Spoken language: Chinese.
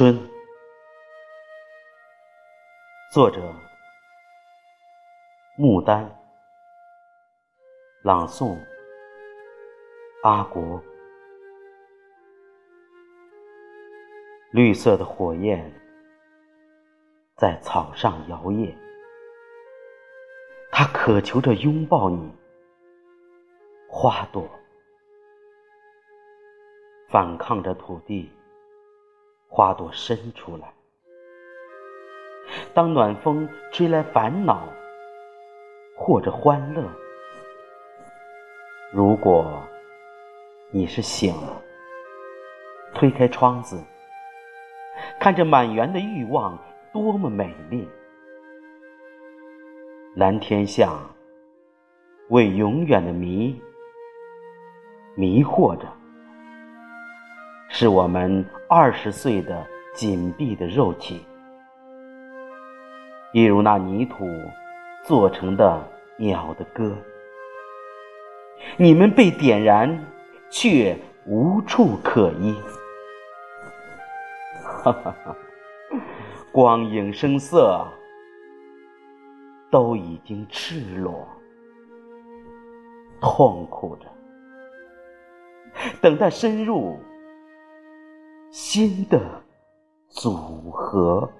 春，作者：牡丹，朗诵：阿国。绿色的火焰在草上摇曳，它渴求着拥抱你，花朵反抗着土地。花朵伸出来，当暖风吹来烦恼或者欢乐，如果你是醒了，推开窗子，看着满园的欲望多么美丽，蓝天下为永远的迷迷惑着。是我们二十岁的紧闭的肉体，一如那泥土做成的鸟的歌。你们被点燃，却无处可依。哈哈哈，光影声色都已经赤裸，痛苦着，等待深入。新的组合。